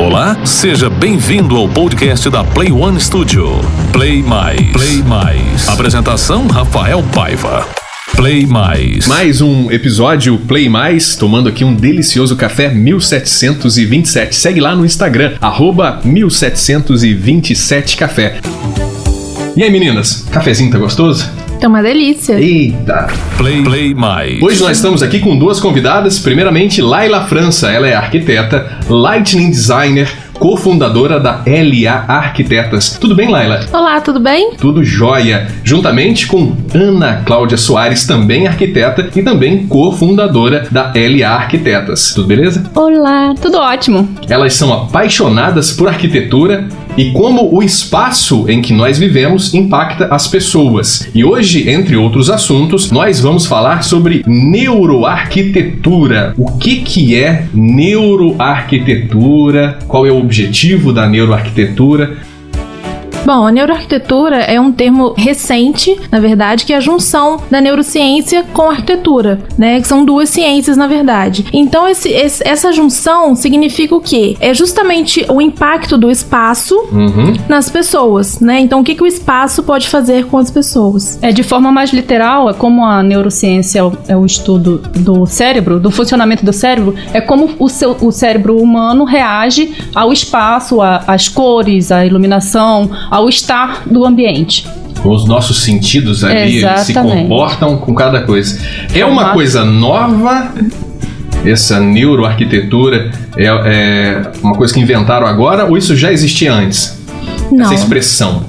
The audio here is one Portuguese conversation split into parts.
Olá, seja bem-vindo ao podcast da Play One Studio. Play Mais. Play Mais. Apresentação Rafael Paiva. Play Mais. Mais um episódio Play Mais, tomando aqui um delicioso café 1727. Segue lá no Instagram, arroba 1727café. E aí, meninas? Cafezinho tá gostoso? É uma delícia. Eita! Play, Play Mais. Hoje nós estamos aqui com duas convidadas. Primeiramente, Laila França, ela é arquiteta, lightning designer, cofundadora da LA Arquitetas. Tudo bem, Laila? Olá, tudo bem? Tudo jóia. Juntamente com Ana Cláudia Soares, também arquiteta e também cofundadora da LA Arquitetas. Tudo beleza? Olá, tudo ótimo. Elas são apaixonadas por arquitetura e como o espaço em que nós vivemos impacta as pessoas. E hoje, entre outros assuntos, nós vamos falar sobre neuroarquitetura. O que que é neuroarquitetura? Qual é o objetivo da neuroarquitetura? Bom, a neuroarquitetura é um termo recente, na verdade, que é a junção da neurociência com a arquitetura, né? Que são duas ciências, na verdade. Então, esse, esse, essa junção significa o quê? É justamente o impacto do espaço Uhum. nas pessoas, né? Então, o que, que o espaço pode fazer com as pessoas? É, de forma mais literal, é como a neurociência é o, é estudo do cérebro, do funcionamento do cérebro, é como o, seu, o cérebro humano reage ao espaço, a- às cores, à iluminação, ao estar do ambiente. Os nossos sentidos ali eles se Exatamente. comportam com cada coisa. É uma coisa nova. Essa neuroarquitetura é, é uma coisa que inventaram agora ou isso já existia antes? Não. Essa expressão.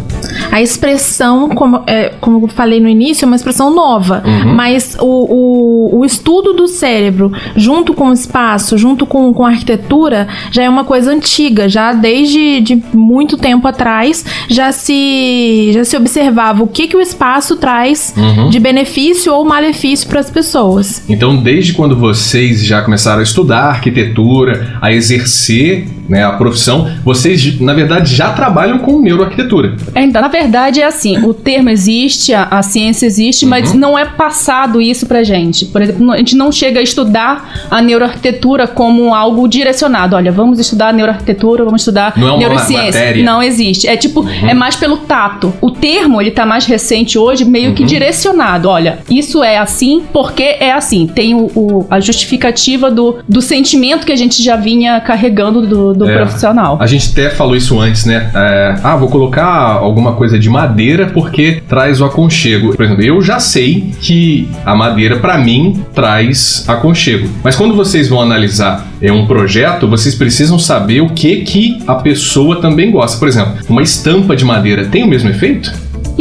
A expressão, como, é, como eu falei no início, é uma expressão nova. Uhum. Mas o, o, o estudo do cérebro, junto com o espaço, junto com, com a arquitetura, já é uma coisa antiga. Já desde de muito tempo atrás, já se, já se observava o que, que o espaço traz Uhum. de benefício ou malefício para as pessoas. Então, desde quando vocês já começaram a estudar arquitetura, a exercer né, a profissão, vocês, na verdade, já trabalham com neuroarquitetura. É, então, na verdade, é assim: o termo existe, a, a ciência existe, mas Uhum. não é passado isso pra gente. Por exemplo, a gente não chega a estudar a neuroarquitetura como algo direcionado. Olha, vamos estudar neuroarquitetura, vamos estudar Não é neurociência. Uhum. Não existe. É tipo, é mais pelo tato. O termo, ele tá mais recente hoje, meio Uhum. que direcionado. Olha, isso é assim porque é assim. Tem o, o- a justificativa do, do sentimento que a gente já vinha carregando do, do É. profissional. A gente até falou isso antes, né? É, ah, vou colocar alguma coisa de madeira porque traz o aconchego. Por exemplo, eu já sei que a madeira, pra mim, traz aconchego. Mas quando vocês vão analisar é, um projeto, vocês precisam saber o que, que a pessoa também gosta. Por exemplo, uma estampa de madeira tem o mesmo efeito?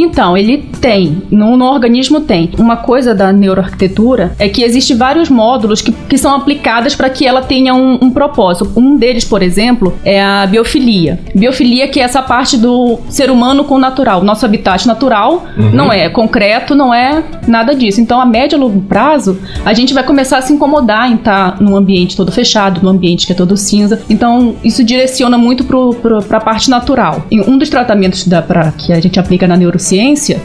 Então, ele tem, no, no organismo tem. Uma coisa da neuroarquitetura é que existem vários módulos que, que são aplicados para que ela tenha um, um propósito. Um deles, por exemplo, é a biofilia. Biofilia que é essa parte do ser humano com o natural. Nosso habitat natural Uhum. não é concreto, não é nada disso. Então, a médio e longo prazo, a gente vai começar a se incomodar em estar num ambiente todo fechado, num ambiente que é todo cinza. Então, isso direciona muito para a parte natural. E um dos tratamentos da, pra, que a gente aplica na neurociência,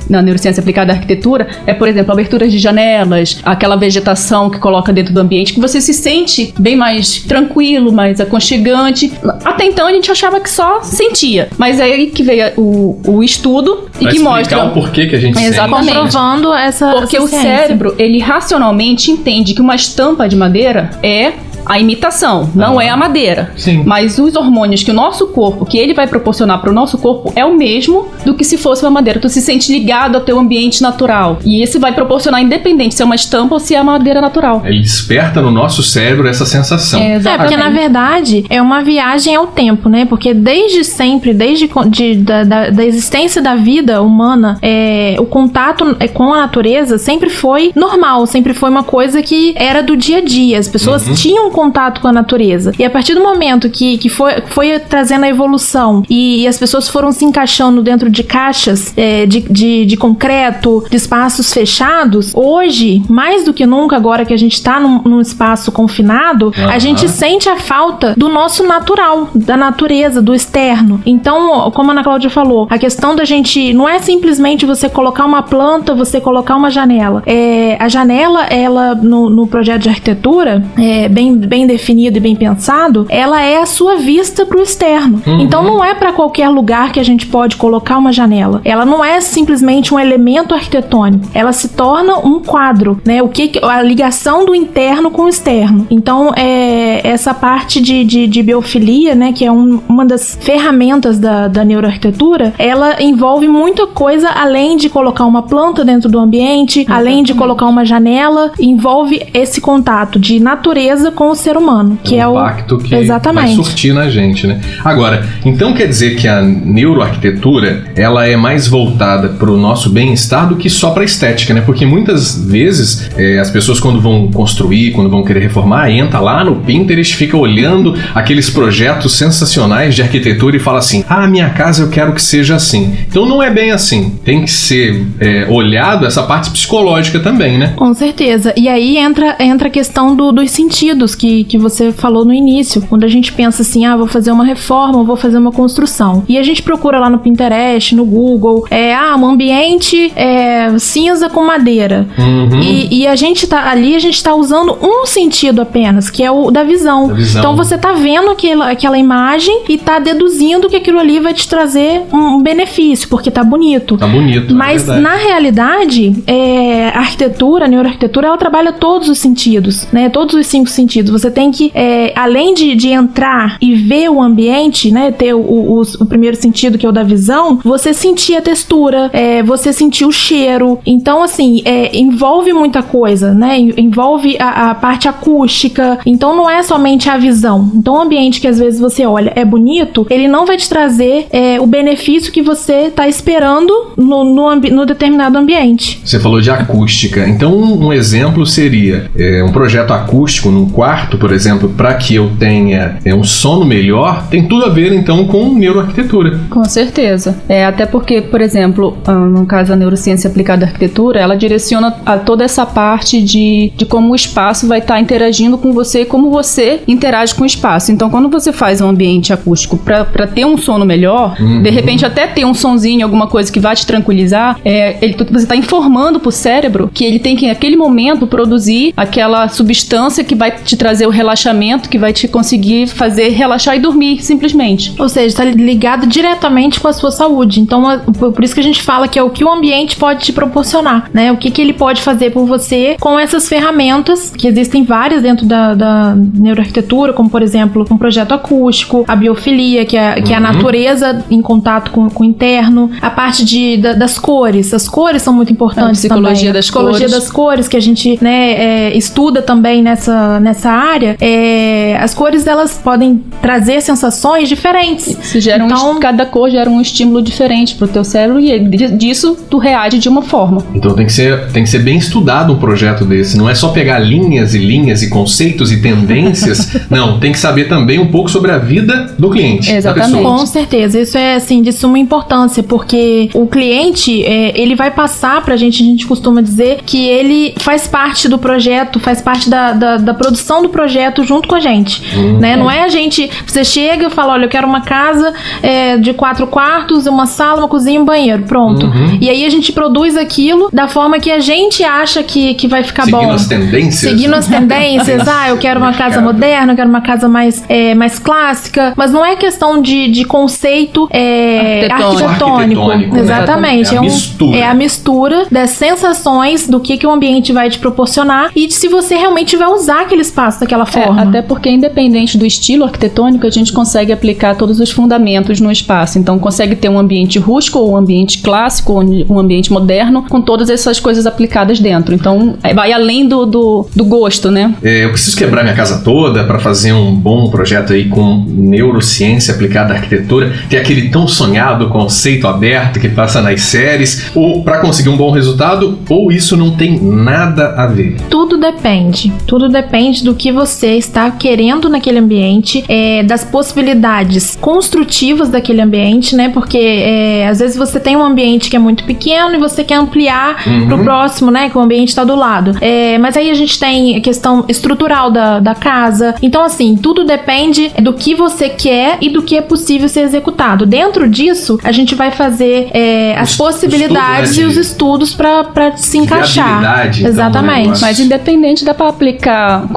na neurociência aplicada à arquitetura, é, por exemplo, aberturas de janelas, aquela vegetação que coloca dentro do ambiente, que você se sente bem mais tranquilo, mais aconchegante. Até então a gente achava que só sentia, mas é aí que veio o, o estudo e que mostra o porquê que a gente Exatamente. sente. Comprovando essa. porque essa o ciência. cérebro, ele racionalmente entende que uma estampa de madeira é a imitação, não Ah. é a madeira. Sim. Mas os hormônios que o nosso corpo, que ele vai proporcionar para o nosso corpo, é o mesmo do que se fosse uma madeira. Tu se sente ligado ao teu ambiente natural. E esse vai proporcionar, independente se é uma estampa ou se é madeira natural. Ele desperta no nosso cérebro essa sensação. É, É, porque na verdade é uma viagem ao tempo, né? Porque desde sempre, desde de- da, da- da existência da vida humana, é, o contato é, com a natureza sempre foi normal, sempre foi uma coisa que era do dia a dia. As pessoas tinham contato com a natureza. E a partir do momento que, que foi, foi trazendo a evolução e, e as pessoas foram se encaixando dentro de caixas é, de, de, de concreto, de espaços fechados, hoje, mais do que nunca, agora que a gente tá num, num espaço confinado, Aham. a gente sente a falta do nosso natural, da natureza, do externo. Então, como a Ana Cláudia falou, a questão da gente não é simplesmente você colocar uma planta, você colocar uma janela. É, a janela, ela, no, no projeto de arquitetura, é, bem bem definido e bem pensado, ela é a sua vista para o externo. Uhum. Então não é para qualquer lugar que a gente pode colocar uma janela. Ela não é simplesmente um elemento arquitetônico. Ela se torna um quadro, né? O que a ligação do interno com o externo. Então é essa parte de, de, de biofilia, né? Que é um, uma das ferramentas da, da neuroarquitetura. Ela envolve muita coisa além de colocar uma planta dentro do ambiente, além de colocar uma janela, envolve esse contato de natureza com o ser humano, que é, o o impacto que Exatamente. vai surtir na gente, né? Agora, então quer dizer que a neuroarquitetura ela é mais voltada para o nosso bem-estar do que só para estética, né? Porque muitas vezes é, as pessoas quando vão construir, quando vão querer reformar, entra lá no Pinterest, fica olhando aqueles projetos sensacionais de arquitetura e fala assim: ah, minha casa eu quero que seja assim. Então não é bem assim. Tem que ser é, olhado essa parte psicológica também, né? Com certeza. E aí entra, entra a questão do- dos sentidos que, que você falou no início. Quando a gente pensa assim, ah, vou fazer uma reforma, vou fazer uma construção. E a gente procura lá no Pinterest, no Google, é, ah, um ambiente é, cinza com madeira. Uhum. E, e a gente tá ali, a gente tá usando um sentido apenas, que é o da visão. Da visão. Então você tá vendo aquela, aquela imagem e tá deduzindo que aquilo ali vai te trazer um benefício, porque tá bonito. Tá bonito. é Mas verdade. na realidade, é, a arquitetura, a neuroarquitetura, ela trabalha todos os sentidos, né? Todos os cinco sentidos. Você tem que, é, além de, de entrar e ver o ambiente, né? Ter o, o- o primeiro sentido, que é o da visão, você sentir a textura, é, você sentir o cheiro. Então, assim, é, envolve muita coisa, né? En- Envolve a, a parte acústica. Então, não é somente a visão. Então, o ambiente que às vezes você olha é bonito, ele não vai te trazer é, o benefício que você está esperando no, no, no determinado ambiente. Você falou de acústica. Então, um, um exemplo seria é, um projeto acústico num quarto, por exemplo, para que eu tenha é, um sono melhor, tem tudo a ver então com neuroarquitetura. Com certeza. É, até porque, por exemplo, ah, no caso da neurociência aplicada à arquitetura, ela direciona a toda essa parte de, de como o espaço vai estar interagindo com você e como você interage com o espaço. Então, quando você faz um ambiente acústico para ter um sono melhor, Uhum. de repente até ter um sonzinho, alguma coisa que vai te tranquilizar, é, ele, você está informando pro cérebro que ele tem que, naquele momento, produzir aquela substância que vai te trazer o relaxamento, que vai te conseguir fazer relaxar e dormir, simplesmente. Ou seja, está ligado diretamente com a sua saúde. Então, por isso que a gente fala que é o que o ambiente pode te proporcionar, né? O que, que ele pode fazer por você com essas ferramentas, que existem várias dentro da, da neuroarquitetura, como por exemplo, um projeto acústico, a biofilia, que é, que é a natureza em contato com, com o interno, a parte de, da- das cores. As cores são muito importantes A psicologia também. das a psicologia cores. das cores que a gente né, é, estuda também nessa, nessa área. É, as cores elas podem trazer sensações diferentes. Isso gera um Então- est- cada cor gera um estímulo diferente pro teu cérebro e di- disso tu reage de uma forma. Então tem que ser, tem que ser bem estudado um projeto desse. Não é só pegar linhas e linhas e conceitos e tendências. Não, tem que saber também um pouco sobre a vida do cliente. Exatamente. Com certeza, isso é assim de suma importância, porque o cliente é, ele vai passar pra gente, a gente costuma dizer que ele faz parte do projeto, faz parte da, da, da produção do projeto junto com a gente. Né? Não é a gente. Você chega e fala: olha, eu quero uma casa é, de quatro quartos, uma sala, uma cozinha e um banheiro. Pronto. Uhum. E aí a gente produz aquilo da forma que a gente acha que, que vai ficar Seguindo bom. as tendências. Seguindo as tendências, ah, eu quero uma casa moderna, eu quero uma casa mais, é, mais clássica, mas não é questão de, de conceito é, Arquitetônico. arquitetônico. Arquitetônico, né? Exatamente. É a um- mistura. é a mistura das sensações do que, que o ambiente vai te proporcionar e de se você realmente vai usar aquele espaço daquela É, forma. até porque, independente do estilo arquitetônico, a gente consegue aplicar todos os fundamentos no espaço. Então, consegue ter um ambiente rústico, ou um ambiente clássico, ou um ambiente moderno, com todas essas coisas aplicadas dentro. Então, é, vai além do, do, do gosto, né? É, eu preciso quebrar minha casa toda para fazer um bom projeto aí com neurociência aplicada à arquitetura, ter aquele tão sonhado conceito aberto que passa nas séries, ou para conseguir um bom resultado, ou isso não tem nada a ver. Tudo depende. Tudo depende do que você está querendo naquele ambiente, é, das possibilidades construtivas daquele ambiente, né? Porque é, às vezes você tem um ambiente que é muito pequeno e você quer ampliar Uhum. pro próximo, né? Que o ambiente está do lado. É, mas aí a gente tem a questão estrutural da, da casa. Então, assim, tudo depende do que você quer e do que é possível ser executado. Dentro disso, a gente vai fazer é, as Os- possibilidades estudo, né, e os de- estudos para se encaixar. então, do Exatamente. Mas independente dá para aplicar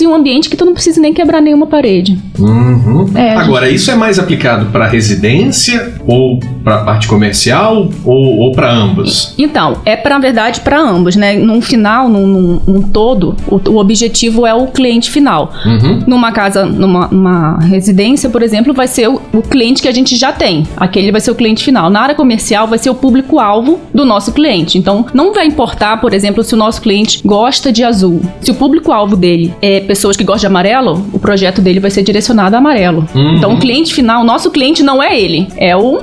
e um ambiente que tu não precisa nem quebrar nenhuma parede. Uhum. É, Agora, isso é mais aplicado para residência ou para parte comercial ou, ou para ambos? Então, é pra, na verdade para ambos, né? Num final, num, num- num todo, o, o objetivo é o cliente final. Uhum. Numa casa, numa, residência, por exemplo, vai ser o, o cliente que a gente já tem. Aquele vai ser o cliente final. Na área comercial, vai ser o público-alvo do nosso cliente. Então, não vai importar, por exemplo, se o nosso cliente gosta de azul. Se o público-alvo dele é pessoas que gostam de amarelo, o projeto dele vai ser direcionado a amarelo. Uhum. Então, o cliente final, o nosso cliente não é ele, é o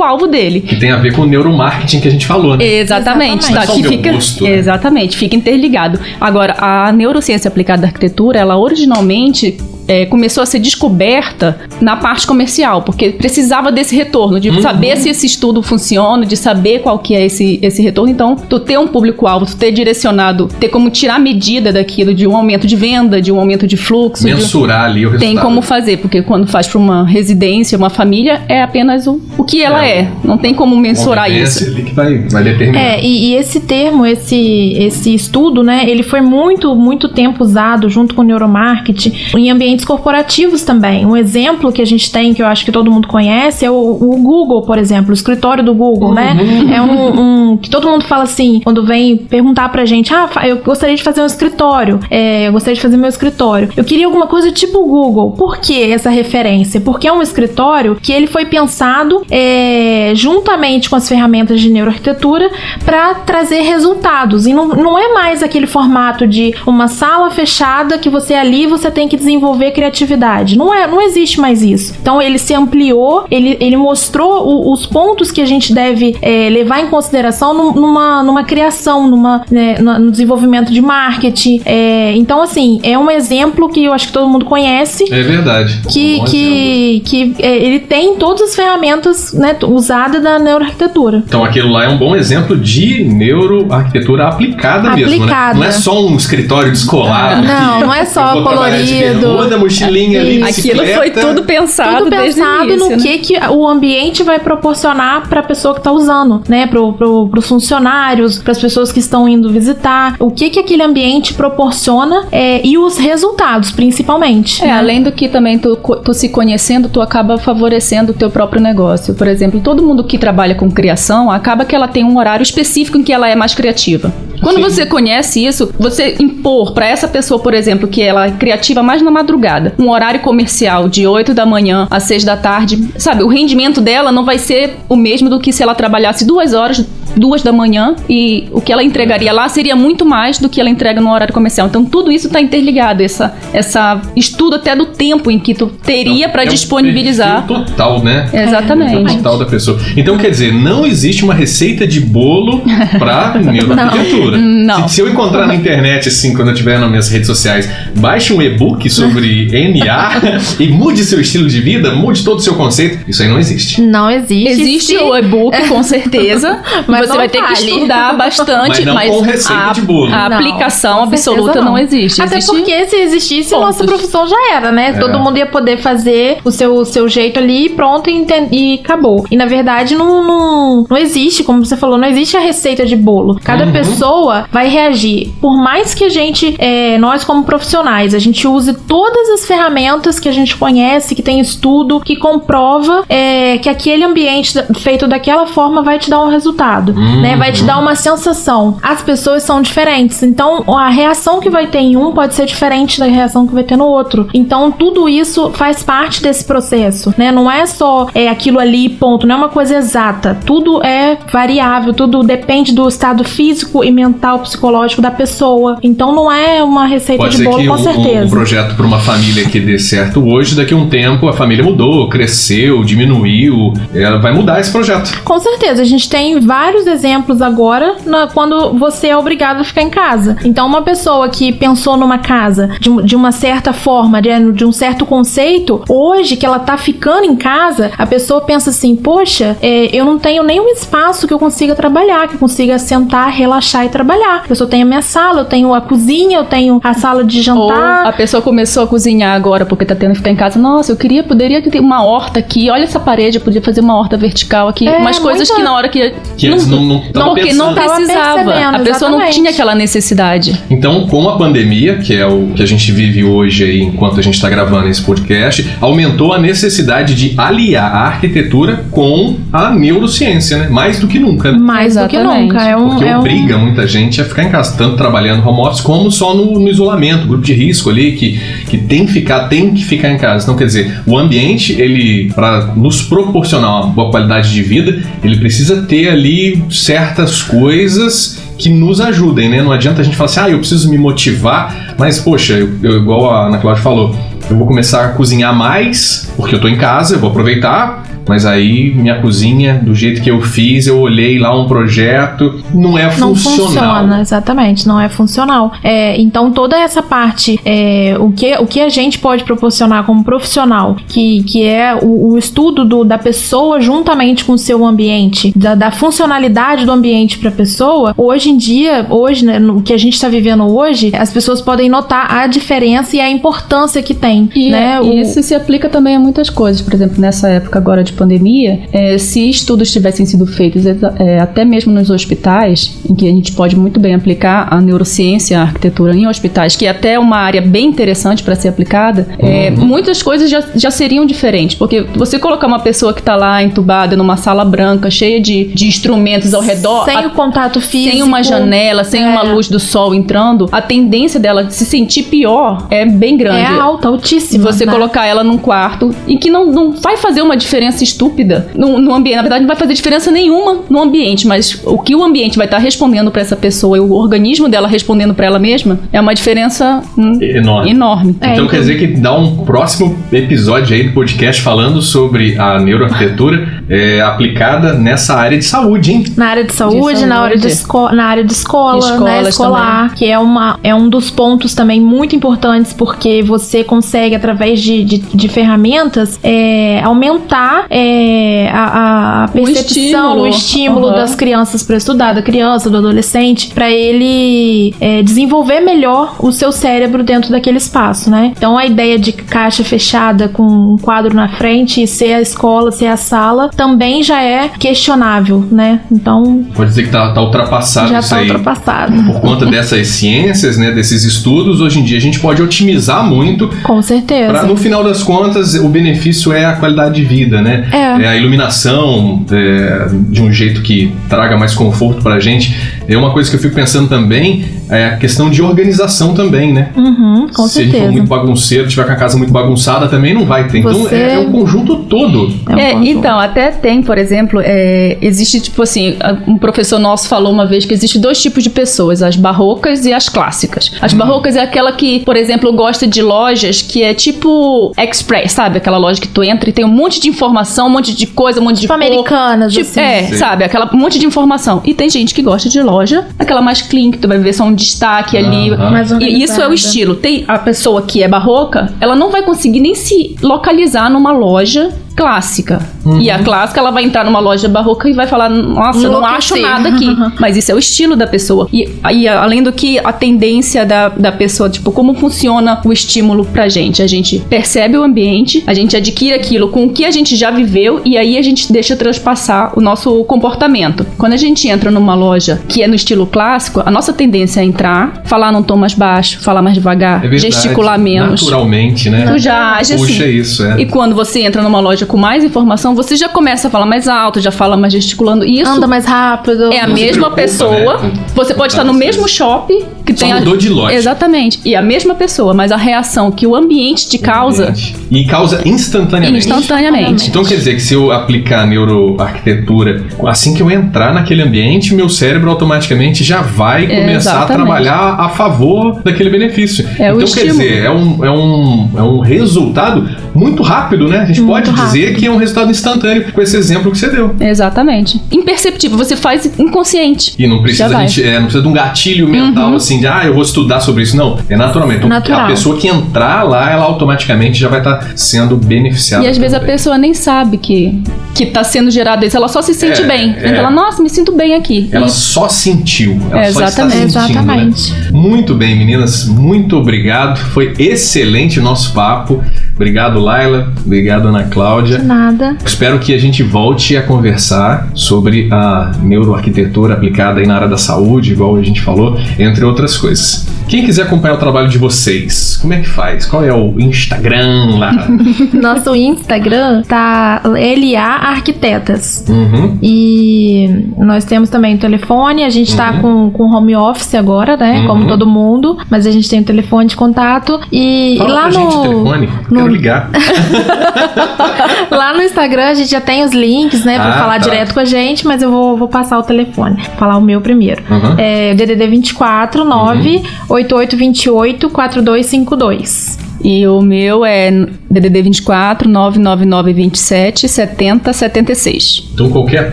público-alvo dele. Que tem a ver com o neuromarketing que a gente falou, né? Exatamente, Exatamente. tá, que fica gosto, né? exatamente, fica interligado. Agora, a neurociência aplicada à arquitetura, ela originalmente é, começou a ser descoberta na parte comercial, porque precisava desse retorno, de Uhum. saber se esse estudo funciona, de saber qual que é esse, esse retorno. Então, tu ter um público-alvo, tu ter direcionado, ter como tirar medida daquilo de um aumento de venda, de um aumento de fluxo, de- Mensurar ali o resultado. tem como fazer, porque quando faz para uma residência, uma família, é apenas o, o que ela É. é. Não tem como mensurar isso. ali que vai, vai determinar. É, e, e esse termo, esse, esse estudo, né, ele foi muito, muito tempo usado junto com o neuromarketing em ambientes corporativos também. Um exemplo que a gente tem, que eu acho que todo mundo conhece, é o, o Google, por exemplo, o escritório do Google, né? É um, um- que todo mundo fala assim, quando vem perguntar pra gente, ah, eu gostaria de fazer um escritório, é, eu gostaria de fazer meu escritório. Eu queria alguma coisa tipo o Google. Por que essa referência? Porque é um escritório que ele foi pensado é, juntamente com as ferramentas de neuroarquitetura para trazer resultados. E não, não é mais aquele formato de uma sala fechada que você ali você tem que desenvolver criatividade. Não é, não existe mais isso. Então ele se ampliou, ele, ele mostrou o- os pontos que a gente deve é, levar em consideração num- numa, numa criação, numa, né, no desenvolvimento de marketing. É, então, assim, é um exemplo que eu acho que todo mundo conhece É verdade. que, Um que, que é, ele tem todas as ferramentas né, usadas da neuroarquitetura. Então aquilo lá é um bom exemplo de neuroarquitetura aplicada, mesmo, né? Aplicada. Não é só um escritório descolado. Não, não é só colorido. Bermuda, mochilinha ali, Isso. Aquilo foi tudo pensado, Tudo desde pensado o início, no né? que, que o ambiente vai proporcionar para a pessoa que está usando, né? Para os funcionários, para as pessoas que estão indo visitar. O que, que aquele ambiente proporciona é, e os resultados, principalmente. É, né? além do que também tu, tu se conhecendo, tu acaba favorecendo o teu próprio negócio. Por exemplo, todo mundo que trabalha com criação, acaba que ela tem um horário específico em que ela é mais criativa. Quando Sim. você conhece isso, você impor pra essa pessoa, por exemplo, que ela é criativa mais na madrugada, um horário comercial de 8 da manhã às 6 da tarde, sabe, o rendimento dela não vai ser o mesmo do que se ela trabalhasse duas horas, duas da manhã, e o que ela entregaria lá seria muito mais do que ela entrega no horário comercial. Então tudo isso tá interligado, essa, essa estudo até do tempo em que tu teria pra É um disponibilizar. perfil total, né? Exatamente. Perfil total da pessoa. Então, quer dizer, não existe uma receita de bolo pra neuroarquitetura. Não. Se, se eu encontrar na internet, assim, quando eu estiver nas minhas redes sociais, baixe um e-book sobre NA e mude seu estilo de vida, mude todo o seu conceito. Isso aí não existe. Não existe. Existe Se- o e-book, com certeza. Mas você não vai ter que estudar bastante, Mas não com receita a, de bolo. a Não, aplicação absoluta não. existe. Até existe porque se existisse, pontos. nossa profissão já era, né? É. Todo mundo ia poder fazer o seu, o seu jeito ali e pronto e, e acabou. E na verdade não, não, não existe, como você falou, não existe a receita de bolo. Cada Uhum. pessoa vai reagir. Por mais que a gente, é, nós como profissionais, a gente use todas as ferramentas que a gente conhece, que tem estudo, que comprova é, que aquele ambiente feito daquela forma vai te dar um resultado, Uhum. né? Vai te dar uma sensação. As pessoas são diferentes, então a reação que vai ter em um pode ser diferente da reação que vai ter no outro. Então tudo isso faz parte desse processo, né? Não é só é, aquilo ali, ponto. Não é uma coisa exata. Tudo é variável, tudo depende do estado físico e mental, psicológico da pessoa. Então não é uma receita Pode de bolo, com um, um certeza. projeto para uma família que dê certo hoje, daqui a um tempo a família mudou, cresceu, diminuiu. Ela vai mudar esse projeto. Com certeza, a gente tem vários exemplos agora na- quando você é obrigado a ficar em casa. Então, uma pessoa que pensou numa casa de, de uma certa forma, de, de um certo conceito, hoje que ela tá ficando em casa, a pessoa pensa assim: poxa, é, eu não tenho nenhum espaço que eu consiga trabalhar, que eu consiga sentar, relaxar e trabalhar. Eu só tenho a minha sala, eu tenho a cozinha, eu tenho a sala de Ou jantar. a pessoa começou a cozinhar agora porque tá tendo que ficar em casa. Nossa, eu queria, poderia ter uma horta aqui. Olha essa parede, eu podia fazer uma horta vertical aqui. É, Umas coisas muita- que na hora que. Que antes não, não, Porque não pensando. Tava precisava. percebendo, A pessoa não exatamente. tinha aquela necessidade. Então, com a pandemia, que é o que a gente vive hoje aí, enquanto a gente está gravando esse podcast, aumentou a necessidade de aliar a arquitetura com a neurociência, né? Mais do que nunca, né? Mais do que nunca. É um, Porque é um- obriga muita gente a ficar em casa, tanto trabalhando home office como só no, no isolamento, grupo de risco ali, que, que tem que ficar, tem que ficar em casa. Então, quer dizer, o ambiente, ele, para nos proporcionar uma boa qualidade de vida, ele precisa ter ali certas coisas que nos ajudem, né? Não adianta a gente falar assim, ah, eu preciso me motivar, mas, poxa, eu, eu- igual a Ana Cláudia falou, eu vou começar a cozinhar mais, porque eu tô em casa, eu vou aproveitar, mas aí minha cozinha, do jeito que eu fiz, eu olhei lá um projeto, não é não funcional. funciona, exatamente, não é funcional. É, então toda essa parte, é, o, que, o que a gente pode proporcionar como profissional, que, que é o, o estudo do- da pessoa juntamente com o seu ambiente, da, da funcionalidade do ambiente para a pessoa, hoje em dia, hoje, né, no que a gente está vivendo hoje, as pessoas podem notar a diferença e a importância que tem. E, né? e O- isso se aplica também a muitas coisas. Por exemplo, nessa época agora de pandemia, é, se estudos tivessem sido feitos é, até mesmo nos hospitais, em que a gente pode muito bem aplicar a neurociência, a arquitetura em hospitais, que é até uma área bem interessante para ser aplicada, é, muitas coisas já, já seriam diferentes. Porque você colocar uma pessoa que está lá entubada numa sala branca, cheia de, de instrumentos ao redor, sem a- o contato físico. sem uma janela, sem É. uma luz do sol entrando, a tendência dela de se sentir pior é bem grande. É alta, Se altíssima. você né? colocar ela num quarto e que não, não vai fazer uma diferença estúpida no, no ambiente. Na verdade, não vai fazer diferença nenhuma no ambiente, mas o que o ambiente vai estar respondendo pra essa pessoa e o organismo dela respondendo pra ela mesma é uma diferença hum, Enorme. enorme. É, Então então- quer dizer que dá um próximo episódio aí do podcast falando sobre a neuroarquitetura é, aplicada nessa área de saúde, hein? Na área de saúde, De na, área de saúde. esco na área de escola, né, escolar, que é, uma, é um dos pontos também muito importantes, porque você consegue, através de, de, de ferramentas, é, aumentar é, a, a percepção, estímulo. o estímulo Aham. das crianças para estudar, da criança, do adolescente, para ele é, desenvolver melhor o seu cérebro dentro daquele espaço, né? Então a ideia de caixa fechada com um quadro na frente e ser a escola, ser a sala, também já é questionável, né? Então Pode dizer que tá, tá ultrapassado já isso tá aí. ultrapassado. Por conta dessas ciências, né, desses estudos, hoje em dia a gente pode otimizar muito Com certeza. Pra, no final das contas, o benefício é a qualidade de vida, né? É. a iluminação é, de um jeito que traga mais conforto pra gente. É uma coisa que eu fico pensando também, é a questão de organização também, né? Uhum, com Se a gente for certeza. muito bagunceiro, tiver com a casa muito bagunçada, também não vai ter. Então Você- é, é um conjunto todo. É um É, conjunto. então, até tem, por exemplo, é, existe, tipo assim, um professor nosso falou uma vez que existe dois tipos de pessoas, as barrocas e as clássicas. As barrocas é aquela que, por exemplo, gosta de lojas que é tipo express, sabe? Aquela loja que tu entra e tem um monte de informação, um monte de coisa, um monte de Tipo cor. americanas, Tipo, assim. é, Sim. sabe? Aquela um monte de informação. E tem gente que gosta de loja, aquela mais clean, que tu vai ver só um destaque ali. Mais E isso é o estilo. Tem a pessoa que é barroca, ela não vai conseguir nem se localizar numa loja clássica. E a clássica, ela vai entrar numa loja barroca e vai falar: Nossa, eu não acho nada aqui. Mas isso é o estilo da pessoa. E, e além do que, a tendência da, da pessoa, tipo, como funciona o estímulo pra gente? A gente percebe o ambiente, a gente adquire aquilo com o que a gente já viveu e aí a gente deixa transpassar o nosso comportamento. Quando a gente entra numa loja que é no estilo clássico, a nossa tendência é entrar, falar num tom mais baixo, falar mais devagar, É verdade. gesticular menos. Naturalmente, né? Tu já age assim. Puxa isso, é. E quando você entra numa loja com mais informação, você já começa a falar mais alto, já fala mais gesticulando. Isso Anda mais rápido. é a mesma preocupa, pessoa. né? Você pode estar no mesmo shopping que Só tem mudou de loja. Exatamente. E a mesma pessoa, mas a reação que o ambiente te causa E causa instantaneamente. instantaneamente. Então quer dizer que se eu aplicar neuroarquitetura, assim que eu entrar naquele ambiente, meu cérebro automaticamente já vai começar a Exatamente. trabalhar a favor daquele benefício. É o então quer estímulo. dizer, é um, é, um, é um resultado muito rápido, né? A gente Muito pode dizer que é um resultado instantâneo com esse exemplo que você deu. Exatamente. Imperceptível, você faz inconsciente. E não precisa, a gente, é, não precisa de um gatilho mental assim de, ah, eu vou estudar sobre isso. Não, é naturalmente. Então, Natural. A pessoa que entrar lá, ela automaticamente já vai estar sendo beneficiada. E às vezes a pessoa nem sabe que, que tá sendo gerado isso, ela só se sente É, bem. é. Então ela, nossa, me sinto bem aqui. Ela E- só sentiu. Ela É, só está exatamente. sentindo, né? Exatamente. Muito bem, meninas. Muito obrigado. Foi excelente o nosso papo. Obrigado, Laila. Obrigado, Ana Cláudia. Nada. Espero que a gente volte a conversar sobre a neuroarquitetura aplicada aí na área da saúde, igual a gente falou, entre outras coisas. Quem quiser acompanhar o trabalho de vocês, como é que faz? Qual é o Instagram lá? Nosso Instagram tá LA Arquitetas. uhum. E nós temos também o telefone, a gente tá com, com home office agora, né? Uhum. Como todo mundo, mas a gente tem o telefone de contato. E Fala lá pra gente o no. telefone. no- ligar. Lá no Instagram a gente já tem os links, né? Pra Ah, falar tá. direto com a gente, mas eu vou, vou passar o telefone. Vou falar o meu primeiro. Uhum. É DDD 24 9 8828 4252. E o meu é DDD 24 999 27 70 76. Então, qualquer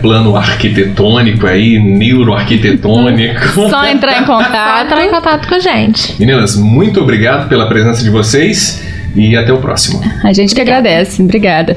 plano arquitetônico aí, neuroarquitetônico. Só entrar em Só contato. entrar em contato com a gente. Meninas, muito obrigado pela presença de vocês e até o próximo. A gente que agradece. Obrigada.